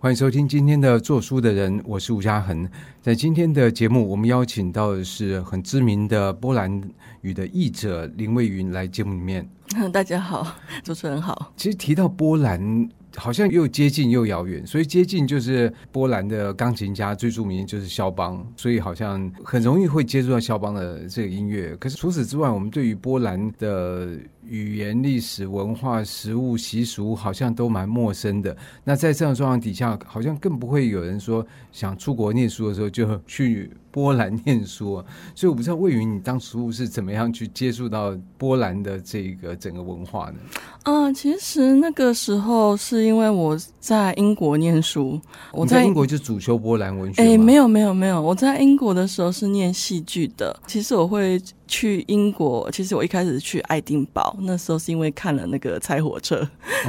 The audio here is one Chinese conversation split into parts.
欢迎收听今天的做书的人，我是吴嘉恒。在今天的节目，我们邀请到的是很知名的波兰语的译者林蔚云来节目里面。大家好，主持人好。其实提到波兰，好像又接近又遥远。所以接近就是波兰的钢琴家最著名就是肖邦，所以好像很容易会接触到肖邦的这个音乐。可是除此之外，我们对于波兰的语言、历史、文化、食物、习俗，好像都蛮陌生的。那在这样状况底下，好像更不会有人说想出国念书的时候就去波兰念书。所以我不知道魏云，你当初是怎么样去接触到波兰的这个整个文化呢？嗯、呃，其实那个时候是因为我在英国念书，我在，在英国就主修波兰文学。哎，没有没有没有，我在英国的时候是念戏剧的。其实我会。去英国，其实我一开始去爱丁堡，那时候是因为看了那个《猜火车》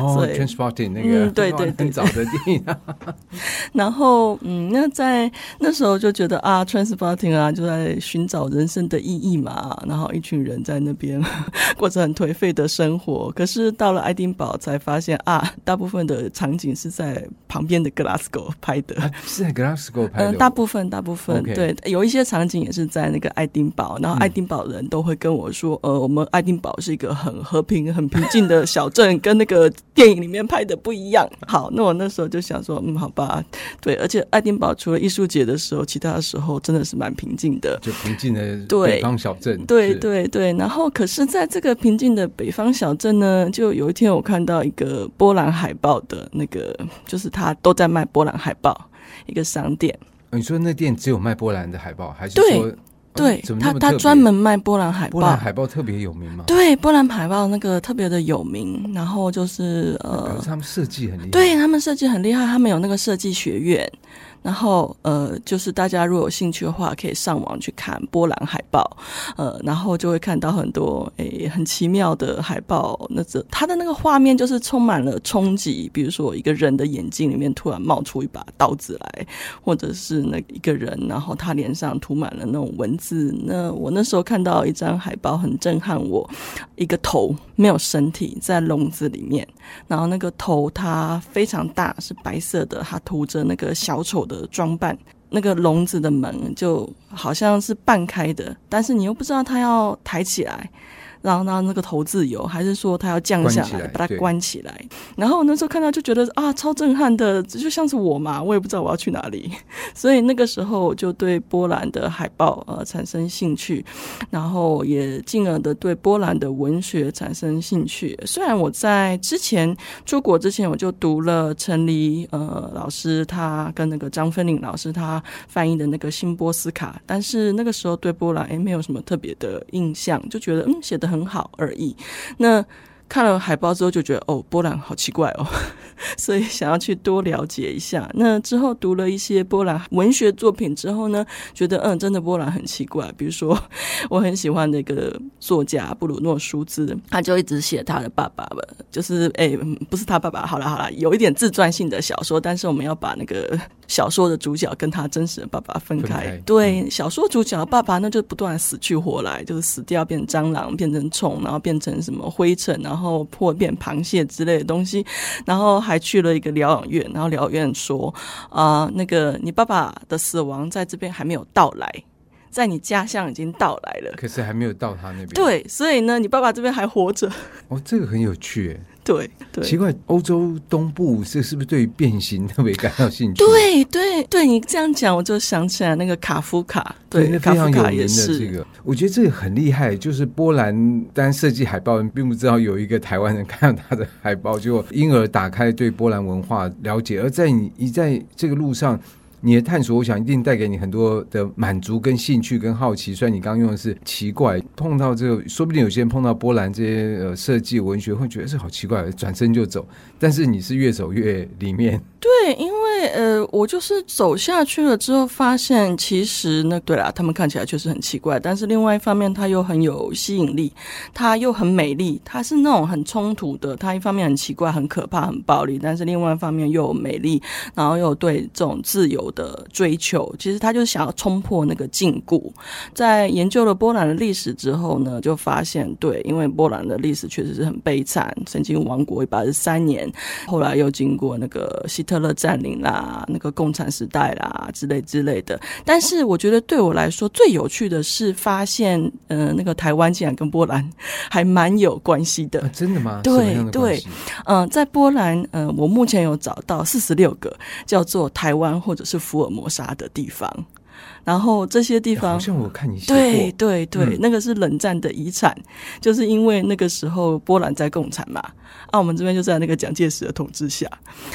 哦，所以 Trainspotting 那个、嗯、对对对，很早的电影。然后嗯，那在那时候就觉得啊，Trainspotting 啊，就在寻找人生的意义嘛。然后一群人在那边 过着很颓废的生活。可是到了爱丁堡才发现啊，大部分的场景是在旁边的 Glasgow 拍的，啊、是在 Glasgow 拍的。嗯，大部分大部分.对，有一些场景也是在那个爱丁堡。然后爱丁堡、嗯。人都会跟我说，呃，我们爱丁堡是一个很和平、很平静的小镇，跟那个电影里面拍的不一样。好，那我那时候就想说，嗯，好吧，对，而且爱丁堡除了艺术节的时候，其他的时候真的是蛮平静的，就平静的北方小镇。对对对，然后可是在这个平静的北方小镇呢，就有一天我看到一个波兰海报的那个，就是他都在卖波兰海报，一个商店。你说那店只有卖波兰的海报，还是说？对他，他专门卖波兰海报。波兰海报特别有名吗？对，波兰海报那个特别的有名。然后就是呃，他们设计很厉害。对，他们设计很厉害，他们有那个设计学院。然后呃，就是大家如果有兴趣的话，可以上网去看波兰海报，呃，然后就会看到很多诶很奇妙的海报。那这它的那个画面就是充满了冲击，比如说一个人的眼睛里面突然冒出一把刀子来，或者是那一个人，然后他脸上涂满了那种文字。那我那时候看到一张海报很震撼我，一个头没有身体在笼子里面，然后那个头它非常大，是白色的，它涂着那个小丑的装扮，那个笼子的门就好像是半开的，但是你又不知道它要抬起来。然后让那个头自由，还是说他要降下来，来把它关起来？然后那时候看到就觉得啊，超震撼的，就像是我嘛，我也不知道我要去哪里。所以那个时候就对波兰的海报呃产生兴趣，然后也进而的对波兰的文学产生兴趣。虽然我在之前出国之前我就读了陈黎呃老师他跟那个张芬玲老师他翻译的那个《新波斯卡》，但是那个时候对波兰诶没有什么特别的印象，就觉得嗯写的。很好而已。那看了海报之后就觉得哦，波兰好奇怪哦，所以想要去多了解一下。那之后读了一些波兰文学作品之后呢，觉得嗯，真的波兰很奇怪。比如说，我很喜欢那个作家布鲁诺舒兹，他就一直写他的爸爸吧，就是哎，不是他爸爸。好了好了，有一点自传性的小说，但是我们要把那个。小说的主角跟他真实的爸爸分开，分开对、嗯、小说主角的爸爸，那就不断死去活来，就是死掉变蟑螂，变成虫，然后变成什么灰尘，然后破变螃蟹之类的东西，然后还去了一个疗养院，然后疗养院说啊、呃，那个你爸爸的死亡在这边还没有到来，在你家乡已经到来了，可是还没有到他那边。对，所以呢，你爸爸这边还活着。哦，这个很有趣。对对，奇怪，欧洲东部这是不是对于变形特别感到兴趣？对对对，你这样讲，我就想起来那个卡夫卡，对，对那非常有名的这个，我觉得这个很厉害。就是波兰单设计海报，并不知道有一个台湾人看到他的海报，就因而打开对波兰文化了解。而在你一在这个路上。你的探索，我想一定带给你很多的满足、跟兴趣、跟好奇。虽然你刚刚用的是奇怪，碰到这个，说不定有些人碰到波兰这些呃设计文学，会觉得是好奇怪，转身就走。但是你是越走越里面。对，因为呃，我就是走下去了之后，发现其实那对啦，他们看起来确实很奇怪，但是另外一方面，它又很有吸引力，它又很美丽，它是那种很冲突的。它一方面很奇怪、很可怕、很暴力，但是另外一方面又有美丽，然后又对这种自由由的追求，其实他就是想要冲破那个禁锢。在研究了波兰的历史之后呢，就发现对，因为波兰的历史确实是很悲惨，曾经亡国一百二十三年，后来又经过那个希特勒占领啦，那个共产时代啦之类之类的。但是我觉得对我来说最有趣的是发现，呃，那个台湾竟然跟波兰还蛮有关系的。啊，真的吗？对对，嗯、呃，在波兰，呃，我目前有找到四十六个叫做台湾或者是福尔摩沙的地方。然后这些地方，好像我看你对对对，嗯、那个是冷战的遗产，就是因为那个时候波兰在共产嘛，啊，我们这边就在那个蒋介石的统治下，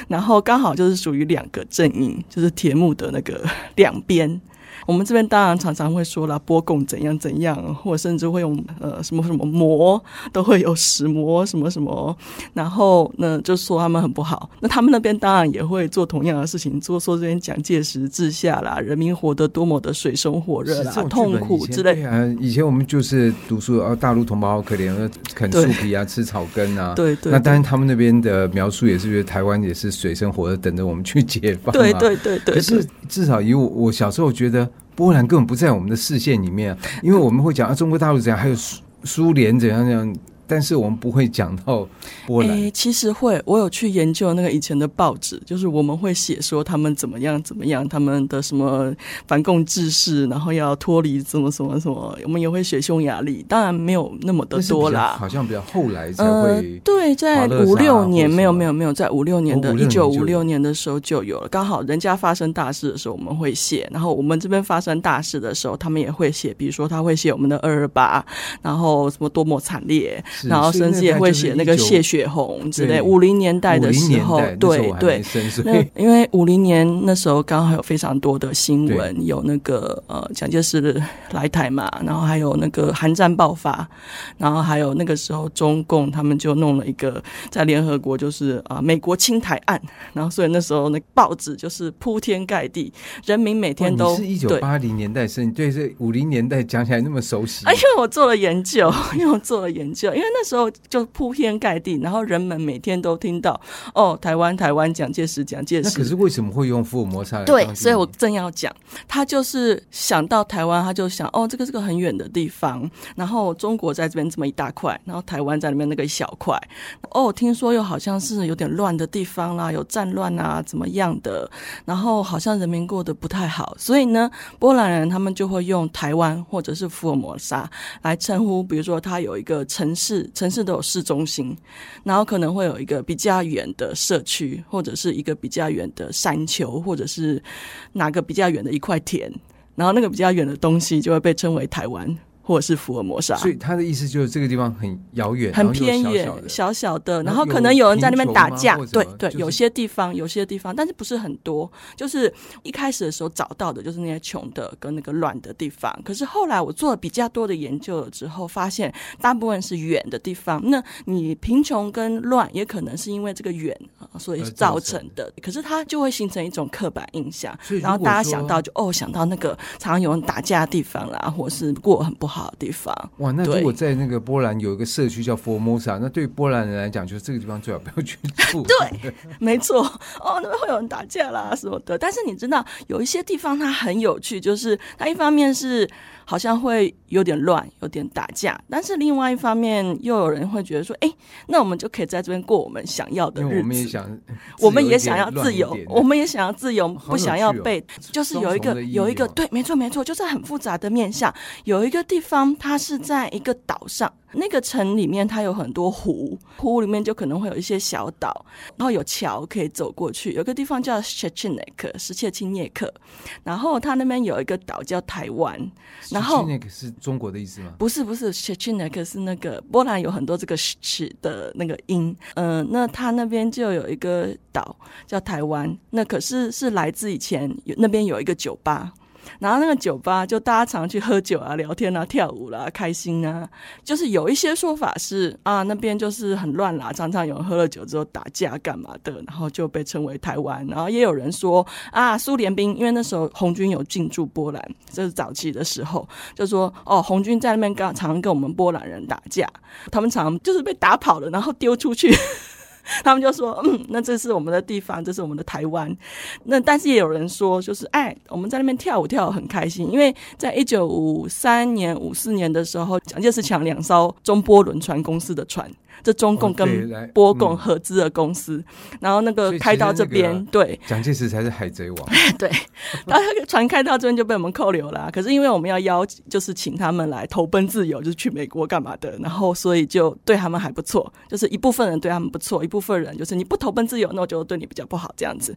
然后刚好就是属于两个阵营，就是铁幕的那个两边。我们这边当然常常会说了波共怎样怎样，或甚至会用呃什么什么魔，都会有石魔什么什么，然后呢就说他们很不好。那他们那边当然也会做同样的事情，做说这边蒋介石治下啦，人民活得多么的水深火热啦，痛苦之类。啊，以前我们就是读书啊，大陆同胞好可怜，啃树皮啊，吃草根啊。对对。那当然他们那边的描述也是觉得台湾也是水深火热，等着我们去解放。对对对对。可是至少以我我小时候觉得。波兰根本不在我们的视线里面，因为我们会讲啊，中国大陆怎样，还有苏苏联怎样怎样。但是我们不会讲到波兰。欸，其实会，我有去研究那个以前的报纸，就是我们会写说他们怎么样怎么样，他们的什么反共志士，然后要脱离怎么什么什么，我们也会写匈牙利，当然没有那么的多啦，好像比较后来才会。呃，对，在五六年没有没有没有，在五六年的一九五六年的时候就有了，刚好人家发生大事的时候我们会写，然后我们这边发生大事的时候，他们也会写，比如说他会写我们的二二八，然后什么多么惨烈。然后甚至也会写那个谢雪红之类。五零年代的时候，对对，那因为五零年那时候刚好有非常多的新闻，有那个呃蒋介石来台嘛，然后还有那个韩战爆发，然后还有那个时候中共他们就弄了一个在联合国就是啊美国侵台案，然后所以那时候那报纸就是铺天盖地，人民每天都是一九八零年代生，对这五零年代讲起来那么熟悉，啊，因为我做了研究，因为我做了研究，因为那时候。就铺天盖地，然后人们每天都听到哦，台湾台湾蒋介石蒋介石。那可是为什么会用福尔摩沙？对，所以我正要讲，他就是想到台湾，他就想哦，这个是个很远的地方，然后中国在这边这么一大块，然后台湾在里面那个一小块。哦，听说又好像是有点乱的地方啦，有战乱啊，怎么样的？然后好像人民过得不太好，所以呢，波兰人他们就会用台湾或者是福尔摩沙来称呼，比如说他有一个城市，城市。都有市中心，然后可能会有一个比较远的社区，或者是一个比较远的山丘，或者是哪个比较远的一块田，然后那个比较远的东西就会被称为台湾。或者是福尔摩沙，所以他的意思就是这个地方很遥远，很偏远，小小的，然后可能有人在那边打架，对对，有些地方，有些地方，但是不是很多。就是一开始的时候找到的就是那些穷的跟那个乱的地方，可是后来我做了比较多的研究了之后，发现大部分是远的地方。那你贫穷跟乱也可能是因为这个远啊，所以造成的。可是它就会形成一种刻板印象，然后大家想到就哦，想到那个常常有人打架的地方啦，或是过很不好。好地方哇！那如果在那个波兰有一个社区叫 Formosa，，那对波兰人来讲，就是这个地方最好不要去住。对，没错。哦，那边会有人打架啦什么的。但是你知道，有一些地方它很有趣，就是它一方面是。好像会有点乱，有点打架，但是另外一方面又有人会觉得说，哎，那我们就可以在这边过我们想要的日子。我们也想，我们也想要自由，我们也想要自由，不想要被，哦、就是有一个有一个对，没错没错，就是很复杂的面向。有一个地方，它是在一个岛上。那个城里面，它有很多湖，湖里面就可能会有一些小岛，然后有桥可以走过去。有个地方叫 Szczecinek 是切钦涅克，然后它那边有一个岛叫台湾。然后那个是中国的意思吗？不是，不是 Szczecinek 是那个波兰有很多这个 sh 的那个音。嗯、呃，那它那边就有一个岛叫台湾，那可是是来自以前有那边有一个酒吧。然后那个酒吧就大家常去喝酒啊、聊天啊、跳舞啦、啊、开心啊。就是有一些说法是啊，那边就是很乱啦，常常有人喝了酒之后打架干嘛的，然后就被称为台湾。然后也有人说啊，苏联兵，因为那时候红军有进驻波兰，这是早期的时候，就说哦，红军在那边刚常跟我们波兰人打架，他们常就是被打跑了，然后丢出去。他们就说，嗯，那这是我们的地方，这是我们的台湾。那但是也有人说，就是哎，我们在那边跳舞跳得很开心，因为在一九五三年、五四年的时候，蒋介石抢两艘中波轮船公司的船。这中共跟波共合资的公司，然后那个开到这边，对，蒋介石才是海贼王，对，然后那个船开到这边就被我们扣留了、啊。可是因为我们要邀，就是请他们来投奔自由，就是去美国干嘛的，然后所以就对他们还不错，就是一部分人对他们不错，一部分人就是你不投奔自由，那我就对你比较不好这样子。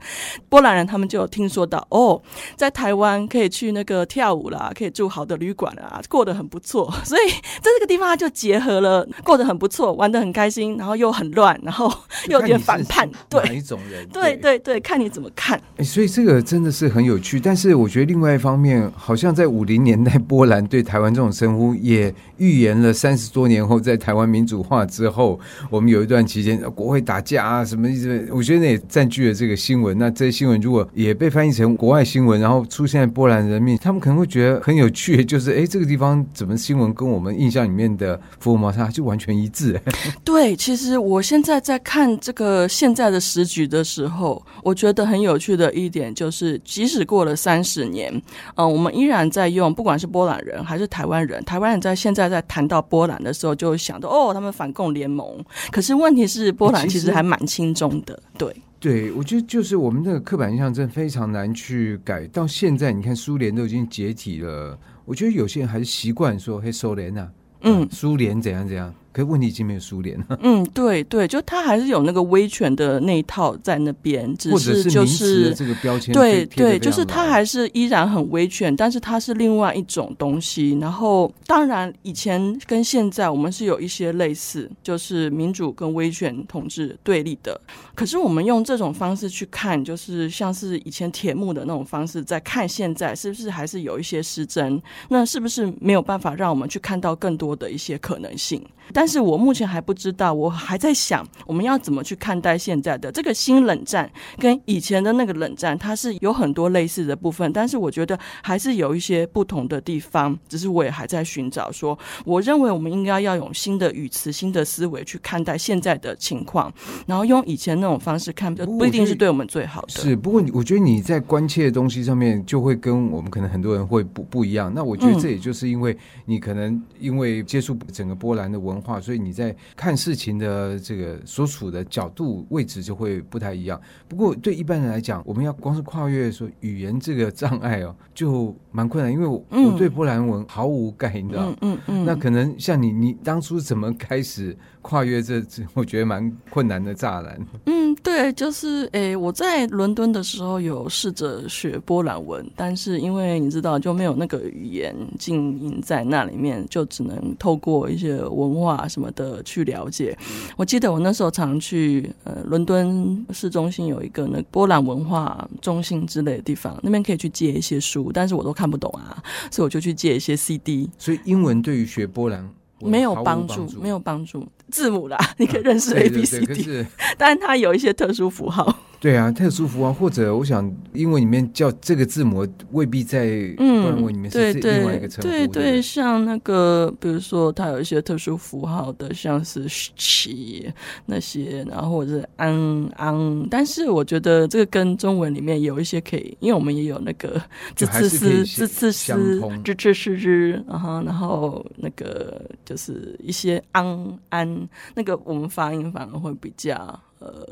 波兰人他们就有听说到哦，在台湾可以去那个跳舞啦，可以住好的旅馆啊，过得很不错，所以在这个地方他就结合了过得很不错，玩得很。很开心，然后又很乱，然后又有点反叛，对哪一种人？对对对，对，看你怎么看。哎，所以这个真的是很有趣。但是我觉得另外一方面，好像在五零年代，波兰对台湾这种称呼也预言了三十多年后，在台湾民主化之后，我们有一段期间国会打架啊什么意思？我觉得那也占据了这个新闻。那这些新闻如果也被翻译成国外新闻，然后出现在波兰人民，他们可能会觉得很有趣，就是哎，这个地方怎么新闻跟我们印象里面的福尔摩沙就完全一致？对，其实我现在在看这个现在的时局的时候，我觉得很有趣的一点就是，即使过了三十年，嗯、呃，我们依然在用，不管是波兰人还是台湾人，台湾人在现在在谈到波兰的时候，就会想到哦，他们反共联盟。可是问题是，波兰其实还蛮亲中的。对，对，我觉得就是我们那个刻板印象真的非常难去改。到现在，你看苏联都已经解体了，我觉得有些人还是习惯说“嘿，苏联啊，嗯，苏联怎样怎样”。可问题已经没有苏联了。嗯，对对，就他还是有那个威权的那一套在那边，只是就是这个标签。对对，就是他还是依然很威权，但是他是另外一种东西。然后，当然以前跟现在我们是有一些类似，就是民主跟威权统治对立的。可是我们用这种方式去看，就是像是以前铁幕的那种方式，在看现在是不是还是有一些失真？那是不是没有办法让我们去看到更多的一些可能性？但是我目前还不知道，我还在想我们要怎么去看待现在的这个新冷战，跟以前的那个冷战，它是有很多类似的部分，但是我觉得还是有一些不同的地方。只是我也还在寻找说，说我认为我们应该要用新的语词、新的思维去看待现在的情况，然后用以前那种方式看，不一定是对我们最好的。是，不过我觉得你在关切的东西上面，就会跟我们可能很多人会不不一样。那我觉得这也就是因为你可能因为接触整个波兰的文化。所以你在看事情的这个所处的角度位置就会不太一样。不过对一般人来讲，我们要光是跨越说语言这个障碍哦，就蛮困难。因为我我对波兰文毫无概念？嗯嗯嗯。那可能像你，你当初怎么开始？跨越这这，我觉得蛮困难的栅栏。嗯，对，就是诶，我在伦敦的时候有试着学波兰文，但是因为你知道，就没有那个语言静音在那里面，就只能透过一些文化什么的去了解。我记得我那时候常去呃伦敦市中心有一个那波兰文化中心之类的地方，那边可以去借一些书，但是我都看不懂啊，所以我就去借一些 CD。所以英文对于学波兰没有帮助，没有帮助。字母啦，你可以认识 A B C D，但是它有一些特殊符号。对啊，特殊符号或者我想英文里面叫这个字母未必在波兰文里面是另外一个称呼。对对，像那个比如说它有一些特殊符号的，像是起那些，然后或者是安安，但是我觉得这个跟中文里面有一些可以，因为我们也有那个字次斯、字次斯、字次是之，然后然后那个就是一些安安，那个我们发音反而会比较呃。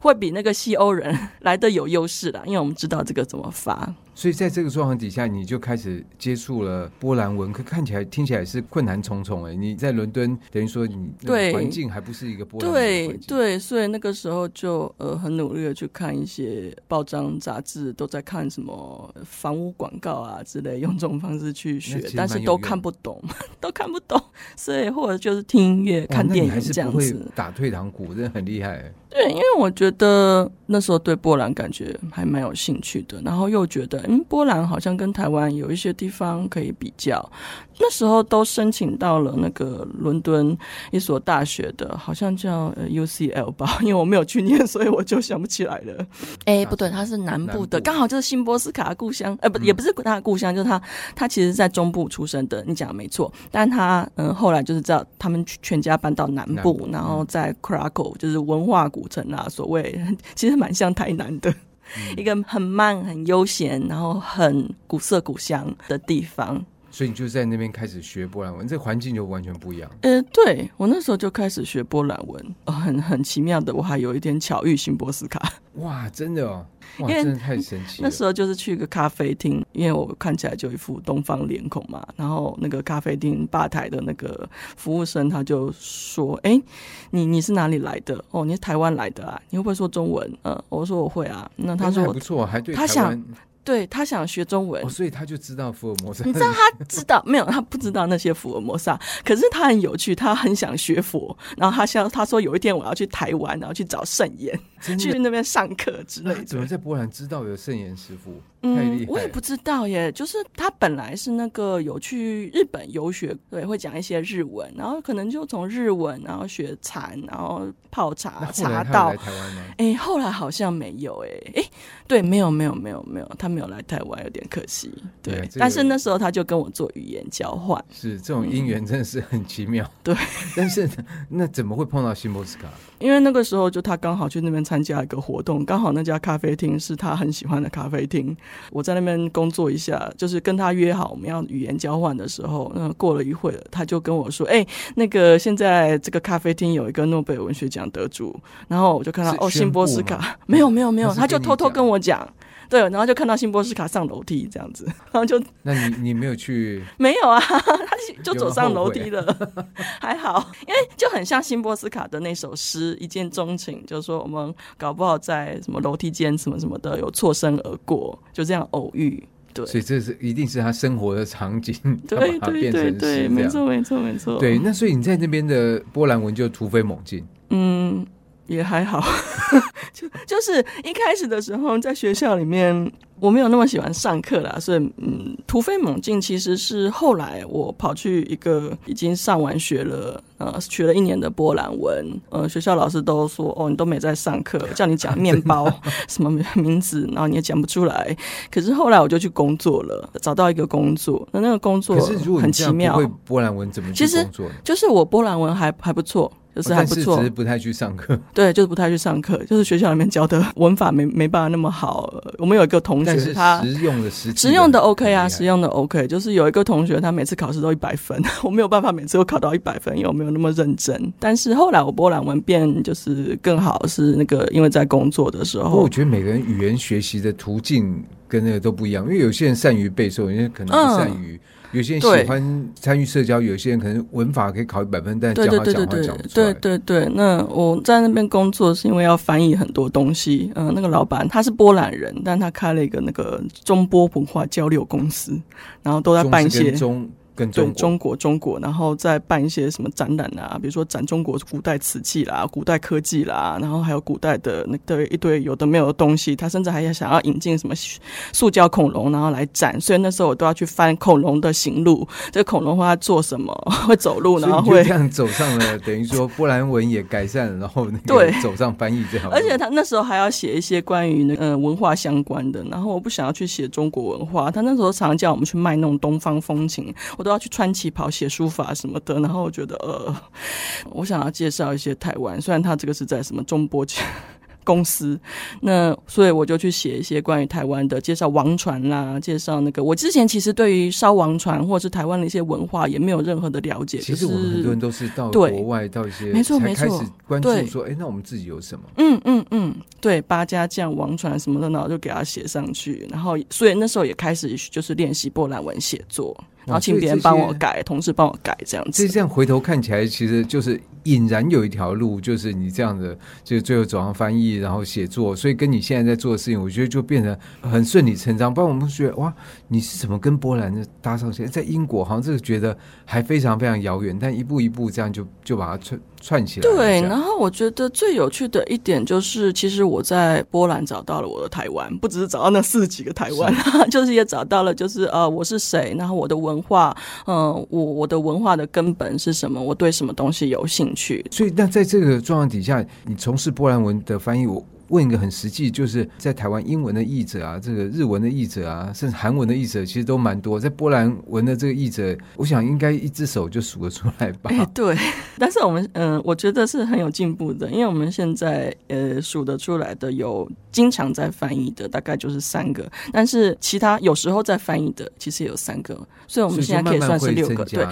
会比那个西欧人 来的有优势啦，因为我们知道这个怎么发。所以在这个状况底下，你就开始接触了波兰文，可看起来、听起来是困难重重哎。你在伦敦，等于说你对环境还不是一个波兰。对对，所以那个时候就呃很努力的去看一些报章杂志，都在看什么房屋广告啊之类，用这种方式去学，但是都看不懂，都看不懂。所以或者就是听音乐、看电影这样子。打退堂鼓真的很厉害。对，因为我觉得那时候对波兰感觉还蛮有兴趣的，然后又觉得。嗯，波兰好像跟台湾有一些地方可以比较。那时候都申请到了那个伦敦一所大学的，好像叫 UCL 吧，因为我没有去念，所以我就想不起来了。哎、欸，不对，他是南部的，刚好就是新波斯卡的故乡。呃，不，也不是他的故乡，就是他，他其实在中部出生的。你讲的没错，但他嗯，后来就是知道他们全家搬到南部，南部然后在 Krakow 就是文化古城啊，所谓 其实蛮像台南的，嗯、一个很慢、很悠闲，然后很古色古香的地方。所以你就在那边开始学波兰文，这环境就完全不一样。呃，对，我那时候就开始学波兰文，呃，很很奇妙的，我还有一点巧遇新波斯卡。哇，真的哦，哇，真的太神奇了。那时候就是去一个咖啡厅，因为我看起来就一副东方脸孔嘛，然后那个咖啡厅吧台的那个服务生他就说：“哎，你你是哪里来的？哦，你是台湾来的啊？你会不会说中文？”呃，我说我会啊。那他说还不错，还对他想。对，他想学中文，哦，所以他就知道福尔摩斯。你知道他知道没有？他不知道那些福尔摩斯，可是他很有趣，他很想学佛。然后他想，他说有一天我要去台湾，然后去找圣严，去那边上课之类的。怎么在波兰知道有圣严师傅？嗯，我也不知道耶。就是他本来是那个有去日本游学，对，会讲一些日文，然后可能就从日文，然后学禅，然后泡茶，茶道。哎，后来好像没有哎，哎，对，没有没有没有没有，他没有来台湾，有点可惜。对，但是那时候他就跟我做语言交换。是这种姻缘真的是很奇妙。嗯、对，但是那怎么会碰到辛波斯卡？因为那个时候就他刚好去那边参加一个活动，刚好那家咖啡厅是他很喜欢的咖啡厅。我在那边工作一下，就是跟他约好我们要语言交换的时候，那过了一会了，他就跟我说：“哎、欸，那个现在这个咖啡厅有一个诺贝尔文学奖得主。”然后我就看到哦，辛波斯卡，没有没有没有，他就偷偷跟我讲。对，然后就看到辛波斯卡上楼梯这样子，然后就 那你你没有去？没有啊，他就走上楼梯了，还好，因为就很像辛波斯卡的那首诗《一见钟情》，就是说我们搞不好在什么楼梯间什么什么的有错身而过，就这样偶遇。对，所以这是一定是他生活的场景，对对对对，没错没错没错。对，那所以你在那边的波兰文就突飞猛进。嗯。也还好，就就是一开始的时候，在学校里面我没有那么喜欢上课啦，所以嗯，突飞猛进其实是后来我跑去一个已经上完学了，呃，学了一年的波兰文，呃，学校老师都说哦，你都没在上课，叫你讲面包 什么名字，然后你也讲不出来。可是后来我就去工作了，找到一个工作，那那个工作很奇妙。会波兰文怎么去工作？其实就是我波兰文还还不错。就是还不错，只是不太去上课。对，就是不太去上课，就是学校里面教的文法没没办法那么好。我们有一个同学，他实用的实实用的 OK 啊，实用的 OK。就是有一个同学，他每次考试都一百分，我没有办法每次都考到一百分，因为我没有那么认真。但是后来我波兰文变就是更好，是那个因为在工作的时候。不过我觉得每个人语言学习的途径跟那个都不一样，因为有些人善于背诵，有些人可能不善于。嗯有些人喜欢参与社交，有些人可能文法可以考一百分，但讲话讲话讲不出来。对对对对，对对对，那我在那边工作是因为要翻译很多东西。嗯、呃，那个老板他是波兰人，但他开了一个那个中波文化交流公司，然后都在办一些。跟中对中国中国，然后再办一些什么展览啊，比如说展中国古代瓷器啦、古代科技啦，然后还有古代的那对一堆有的没有的东西。他甚至还要想要引进什么塑胶恐龙，然后来展。所以那时候我都要去翻恐龙的行路，这个恐龙会在做什么？会走路，然后会这样走上了。等于说波兰文也改善了，然后那个 走上翻译这样。而且他那时候还要写一些关于那个文化相关的。然后我不想要去写中国文化，他那时候常常叫我们去卖弄东方风情，我都要去穿旗袍、写书法什么的，然后我觉得呃，我想要介绍一些台湾，虽然他这个是在什么中波公司，那所以我就去写一些关于台湾的介绍王船啦，介绍那个我之前其实对于烧王船或者是台湾的一些文化也没有任何的了解。其实我们很多人都是到国外到一些没错没错，开始关注说，哎，那我们自己有什么？嗯嗯嗯，对，八家将王船什么的，然后就给他写上去，然后所以那时候也开始就是练习波兰文写作。然后请别人帮我改，同事帮我改这样子。所以这样回头看起来，其实就是。隐然有一条路，就是你这样的，就最后走上翻译，然后写作，所以跟你现在在做的事情，我觉得就变得很顺理成章。不然我们觉得哇，你是怎么跟波兰搭上线？在英国好像这个觉得还非常非常遥远，但一步一步这样就就把它串串起来。对，然后我觉得最有趣的一点就是，其实我在波兰找到了我的台湾，不只是找到那四十几个台湾，是 就是也找到了，就是呃，我是谁，然后我的文化，嗯、呃，我我的文化的根本是什么，我对什么东西有兴趣。所以，那在这个状况底下，你从事波兰文的翻译，我。问一个很实际，就是在台湾英文的译者啊，这个日文的译者啊，甚至韩文的译者，其实都蛮多。在波兰文的这个译者，我想应该一只手就数得出来吧？哎，对。但是我们嗯、呃，我觉得是很有进步的，因为我们现在呃数得出来的有经常在翻译的，大概就是三个。但是其他有时候在翻译的，其实也有三个。所以我们现在可以算是六个。对。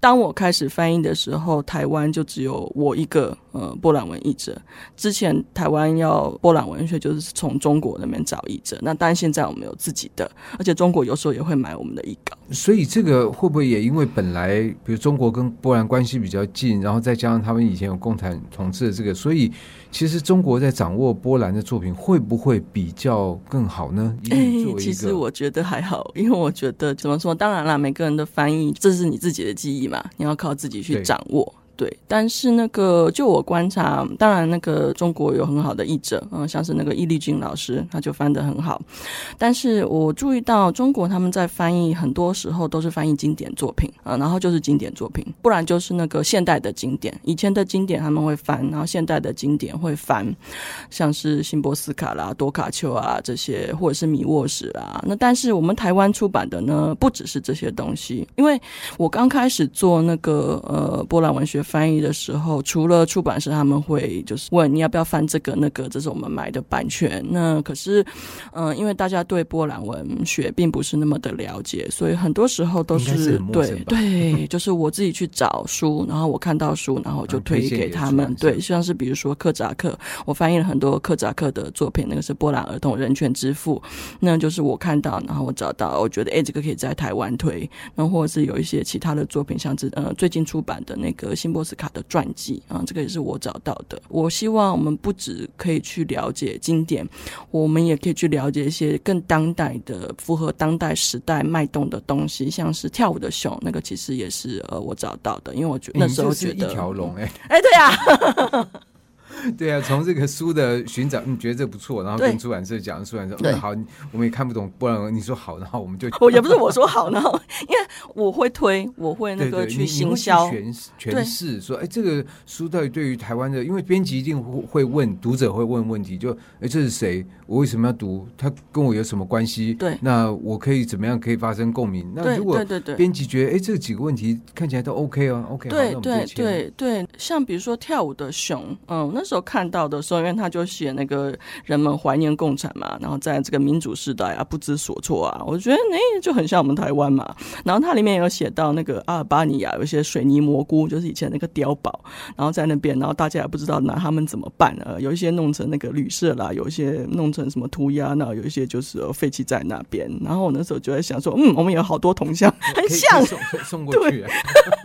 当我开始翻译的时候，台湾就只有我一个呃波兰文译者。之前台湾要波兰文学就是从中国那边找译者，那当然现在我们有自己的，而且中国有时候也会买我们的译稿。所以这个会不会也因为本来比如中国跟波兰关系比较近，然后再加上他们以前有共产统治的这个，所以其实中国在掌握波兰的作品会不会比较更好呢？哎，其实我觉得还好，因为我觉得怎么说，当然啦，每个人的翻译这是你自己的记忆嘛，你要靠自己去掌握。对，但是那个就我观察，当然那个中国有很好的译者，嗯，像是那个易立军老师，他就翻得很好。但是我注意到中国他们在翻译，很多时候都是翻译经典作品啊，然后就是经典作品，不然就是那个现代的经典。以前的经典他们会翻，然后现代的经典会翻，像是辛波斯卡啦、多卡丘啊这些，或者是米沃什啊。那但是我们台湾出版的呢，不只是这些东西，因为我刚开始做那个呃波兰文学。翻译的时候，除了出版社他们会就是问你要不要翻这个那个，这是我们买的版权。那可是，嗯、呃，因为大家对波兰文学并不是那么的了解，所以很多时候都是，是对对，就是我自己去找书，然后我看到书，然后就推给他们。啊、对，像是比如说克扎克，我翻译了很多克扎克的作品，那个是波兰儿童人权之父，那就是我看到，然后我找到，我觉得哎，这个可以在台湾推。然后或者是有一些其他的作品，像是呃最近出版的那个新波。奥斯卡的传记啊，这个也是我找到的。我希望我们不只可以去了解经典，我们也可以去了解一些更当代的、符合当代时代脉动的东西，像是跳舞的熊，那个其实也是呃我找到的，因为我觉得那时候觉得一条龙哎哎对呀。对啊，从这个书的寻找，你觉得这不错，然后跟出版社讲，出版社说好，我们也看不懂不然，你说好，然后我们就我也不是我说好，然后因为我会推，我会那个去行销诠诠释，说哎，这个书到底对于台湾的，因为编辑一定会问读者会问问题，就哎这是谁？我为什么要读？他跟我有什么关系？对，那我可以怎么样可以发生共鸣？那如果编辑觉得哎这几个问题看起来都 OK 哦，OK，对对对对，像比如说跳舞的熊，嗯，那。时候看到的时候，因为他就写那个人们怀念共产嘛，然后在这个民主时代啊，不知所措啊，我觉得那就很像我们台湾嘛。然后它里面有写到那个阿尔巴尼亚有一些水泥蘑菇，就是以前那个碉堡，然后在那边，然后大家也不知道拿他们怎么办啊，有一些弄成那个旅社啦，有一些弄成什么涂鸦，那有一些就是废弃在那边。然后我那时候就在想说，嗯，我们有好多铜像，很像送送过去，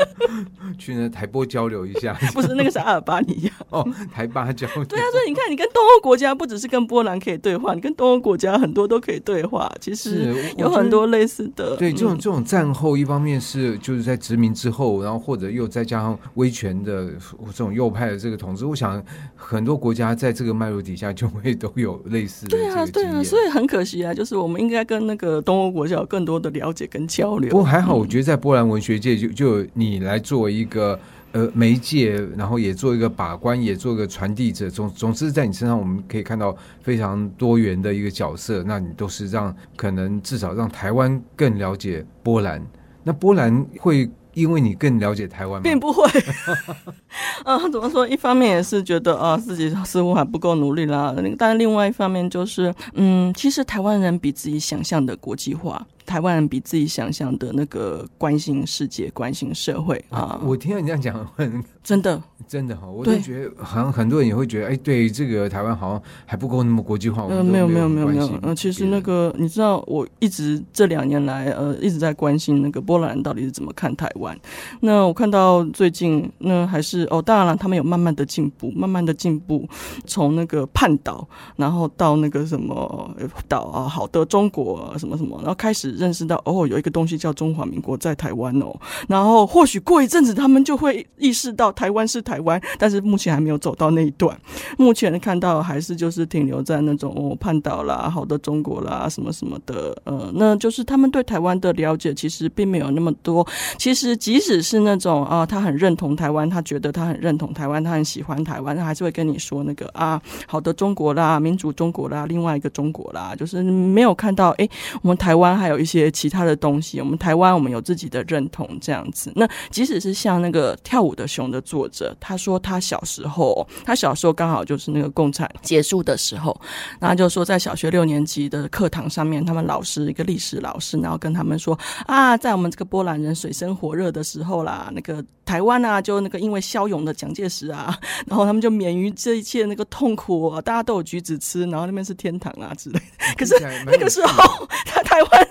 去那台波交流一下。不是那个是阿尔巴尼亚哦，台。芭蕉对啊，所以你看，你跟东欧国家不只是跟波兰可以对话，你跟东欧国家很多都可以对话。其实有很多类似的。对，这种这种战后，一方面是就是在殖民之后，然后或者又再加上威权的这种右派的这个统治，我想很多国家在这个脉络底下就会都有类似的。对啊，对啊，所以很可惜啊，就是我们应该跟那个东欧国家有更多的了解跟交流。不过还好，我觉得在波兰文学界就就你来作为一个。呃，媒介，然后也做一个把关，也做一个传递者，总总之在你身上，我们可以看到非常多元的一个角色。那你都是让可能至少让台湾更了解波兰。那波兰会因为你更了解台湾吗？并不会。嗯、怎么说？一方面也是觉得啊、自己似乎还不够努力啦。但另外一方面就是，嗯，其实台湾人比自己想象的国际化。台湾人比自己想象的那个关心世界、关心社会啊，啊。我听到你这样讲，很真的。真的哈，我就觉得好像很多人也会觉得，哎，对这个台湾好像还不够那么国际化。嗯，没有没有没有没有。呃，其实那个你知道，我一直这两年来，呃，一直在关心那个波兰人到底是怎么看台湾。那我看到最近，那还是哦，当然了，他们有慢慢的进步，慢慢的进步，从那个叛岛，然后到那个什么岛啊，好的中国啊，什么什么，然后开始认识到哦，有一个东西叫中华民国在台湾哦，然后或许过一阵子，他们就会意识到台湾是台。湾，但是目前还没有走到那一段。目前看到还是就是停留在那种哦，叛岛啦、好的中国啦什么什么的。呃，那就是他们对台湾的了解其实并没有那么多。其实即使是那种啊，他很认同台湾，他觉得他很认同台湾，他很喜欢台湾，他还是会跟你说那个啊，好的中国啦、民主中国啦、另外一个中国啦，就是没有看到哎，我们台湾还有一些其他的东西。我们台湾我们有自己的认同这样子。那即使是像那个跳舞的熊的作者。他说他小时候，他小时候刚好就是那个共产结束的时候，然后就说在小学六年级的课堂上面，他们老师一个历史老师，然后跟他们说啊，在我们这个波兰人水深火热的时候啦，那个台湾啊，就那个因为骁勇的蒋介石啊，然后他们就免于这一切那个痛苦，啊，大家都有橘子吃，然后那边是天堂啊之类的。可是那个时候，他台湾在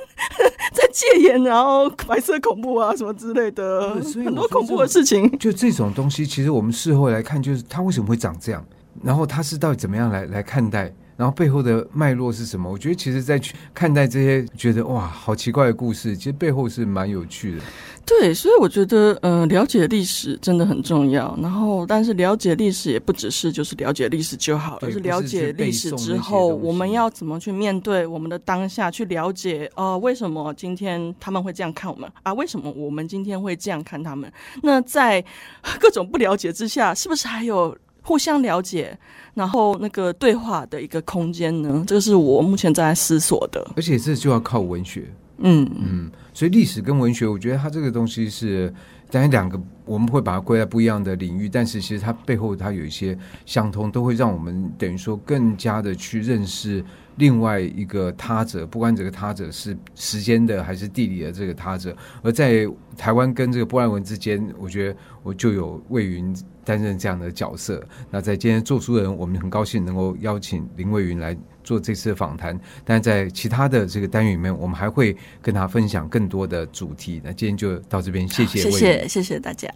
戒严，然后白色恐怖啊什么之类的，很多恐怖的事情。就这种东西，其实我们。事后来看，就是他为什么会长这样，然后他是到底怎么样来来看待，然后背后的脉络是什么？我觉得其实，在去看待这些觉得哇，好奇怪的故事，其实背后是蛮有趣的。对，所以我觉得，呃，了解历史真的很重要。然后，但是了解历史也不只是就是了解历史就好，而是了解历史之后，我们要怎么去面对我们的当下，去了解，呃，为什么今天他们会这样看我们啊？为什么我们今天会这样看他们？那在 各种不了解之下，是不是还有互相了解，然后那个对话的一个空间呢？这个是我目前在思索的。而且这就要靠文学。嗯嗯，所以历史跟文学，我觉得它这个东西是，当然两个我们会把它归在不一样的领域，但是其实它背后它有一些相通，都会让我们等于说更加的去认识另外一个他者，不管这个他者是时间的还是地理的这个他者。而在台湾跟这个波兰文之间，我觉得我就有魏云担任这样的角色。那在今天做书人，我们很高兴能够邀请林魏云来。做这次的访谈，但在其他的这个单元里面，我们还会跟他分享更多的主题。那今天就到这边，谢谢，谢谢，谢谢大家。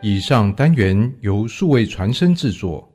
以上单元由数位传声制作。